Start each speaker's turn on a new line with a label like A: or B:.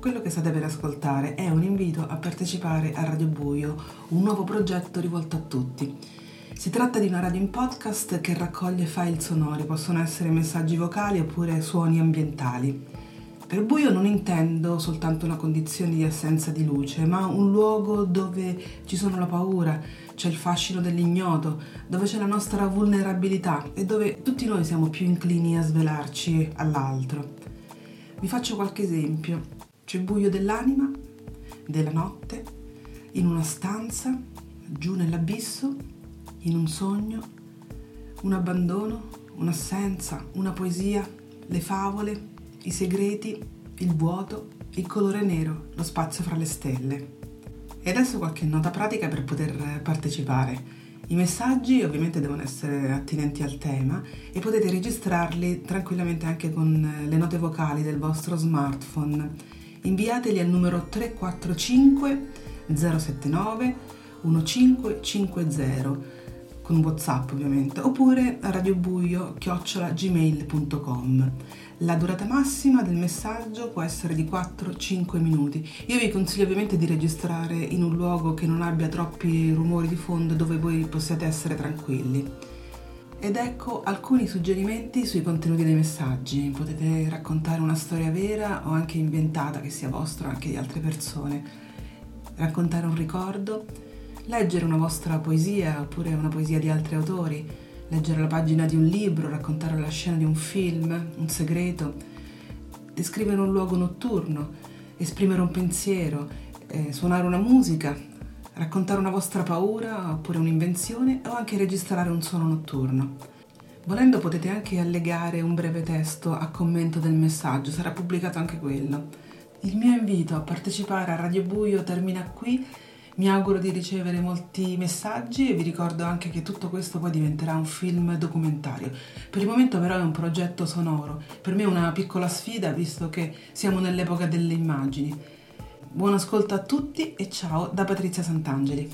A: Quello che state per ascoltare è un invito a partecipare a Radio Buio, un nuovo progetto rivolto a tutti. Si tratta di una radio in podcast che raccoglie file sonori, possono essere messaggi vocali oppure suoni ambientali. Per buio non intendo soltanto una condizione di assenza di luce, ma un luogo dove ci sono la paura, c'è il fascino dell'ignoto, dove c'è la nostra vulnerabilità e dove tutti noi siamo più inclini a svelarci all'altro. Vi faccio qualche esempio. C'è buio dell'anima, della notte, in una stanza, giù nell'abisso, in un sogno, un abbandono, un'assenza, una poesia, le favole, i segreti, il vuoto, il colore nero, lo spazio fra le stelle. E adesso qualche nota pratica per poter partecipare. I messaggi ovviamente devono essere attinenti al tema e potete registrarli tranquillamente anche con le note vocali del vostro smartphone. Inviateli al numero 345 079 1550 con Whatsapp ovviamente, oppure a radiobuio chiocciolagmail.com. La durata massima del messaggio può essere di 4-5 minuti. Io vi consiglio ovviamente di registrare in un luogo che non abbia troppi rumori di fondo dove voi possiate essere tranquilli. Ed ecco alcuni suggerimenti sui contenuti dei messaggi. Potete raccontare una storia vera o anche inventata, che sia vostra o anche di altre persone. Raccontare un ricordo, leggere una vostra poesia oppure una poesia di altri autori, leggere la pagina di un libro, raccontare la scena di un film, un segreto, descrivere un luogo notturno, esprimere un pensiero, eh, suonare una musica, raccontare una vostra paura oppure un'invenzione o anche registrare un suono notturno. Volendo potete anche allegare un breve testo a commento del messaggio, sarà pubblicato anche quello. Il mio invito a partecipare a Radio Buio termina qui mi auguro di ricevere molti messaggi e vi ricordo anche che tutto questo poi diventerà un film documentario. Per il momento però è un progetto sonoro, per me è una piccola sfida visto che siamo nell'epoca delle immagini. Buon ascolto a tutti e ciao da Patrizia Sant'Angeli.